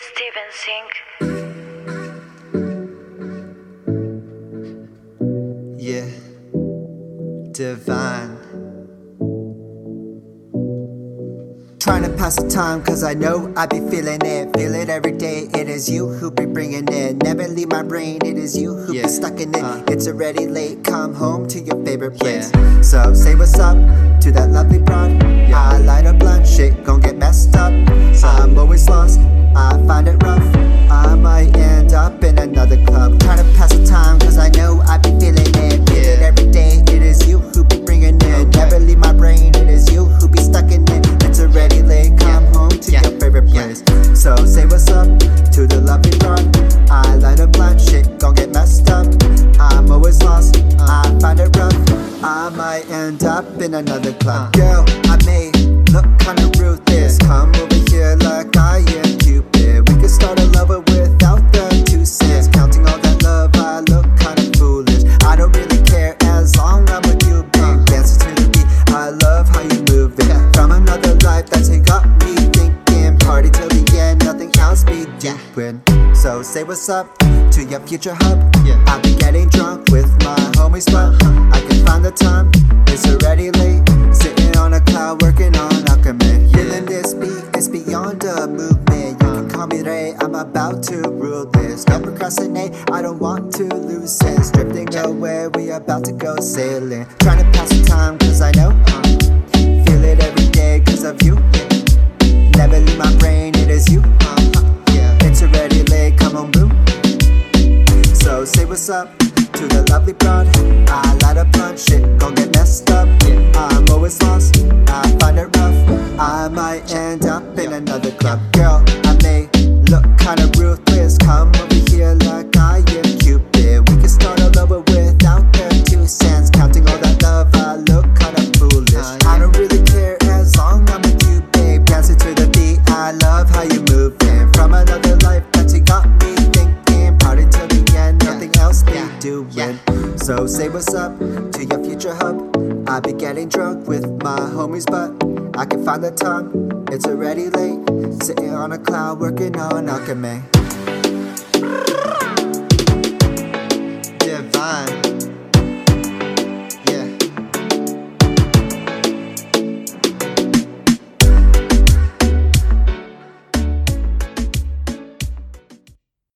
Steven Sink. Yeah, divine. Trying to pass the time, cause I know I be feeling it. Feel it every day. It is you who be bringing it. Never leave my brain. It is you who Yeah. be stuck in it. Uh. it's already late. Come home to your favorite place. So say what's up to that lovely broad. Might end up in another club. Girl, I may look kinda ruthless. Come over here like I am Cupid. We could start a lover without the two cents. Counting all that love, I look kinda foolish. I don't really care as long I'm with you, babe. Dancing to the beat, I love how you move it. From another life, that's it got me thinking. Party till the end, nothing else be doing. So say what's up to your future hub. Yeah. I'll be getting drunk with my homies, but I can find the time. It's already late. Sitting on a cloud, working on alchemy. Feeling this beat, it's beyond a movement. You can call me Ray, I'm about to rule this. Don't procrastinate, I don't want to lose sense. Drifting away, we about to go sailing. Trying to pass the time, cause I know. What's up to the lovely broad. I light a blunt, shit gon' get messed up. I'm always lost, I find it rough. I might end up in another club. So say what's up to your future hub. I be getting drunk with my homies, but I can find the time. It's already late, sitting on a cloud, working on alchemy.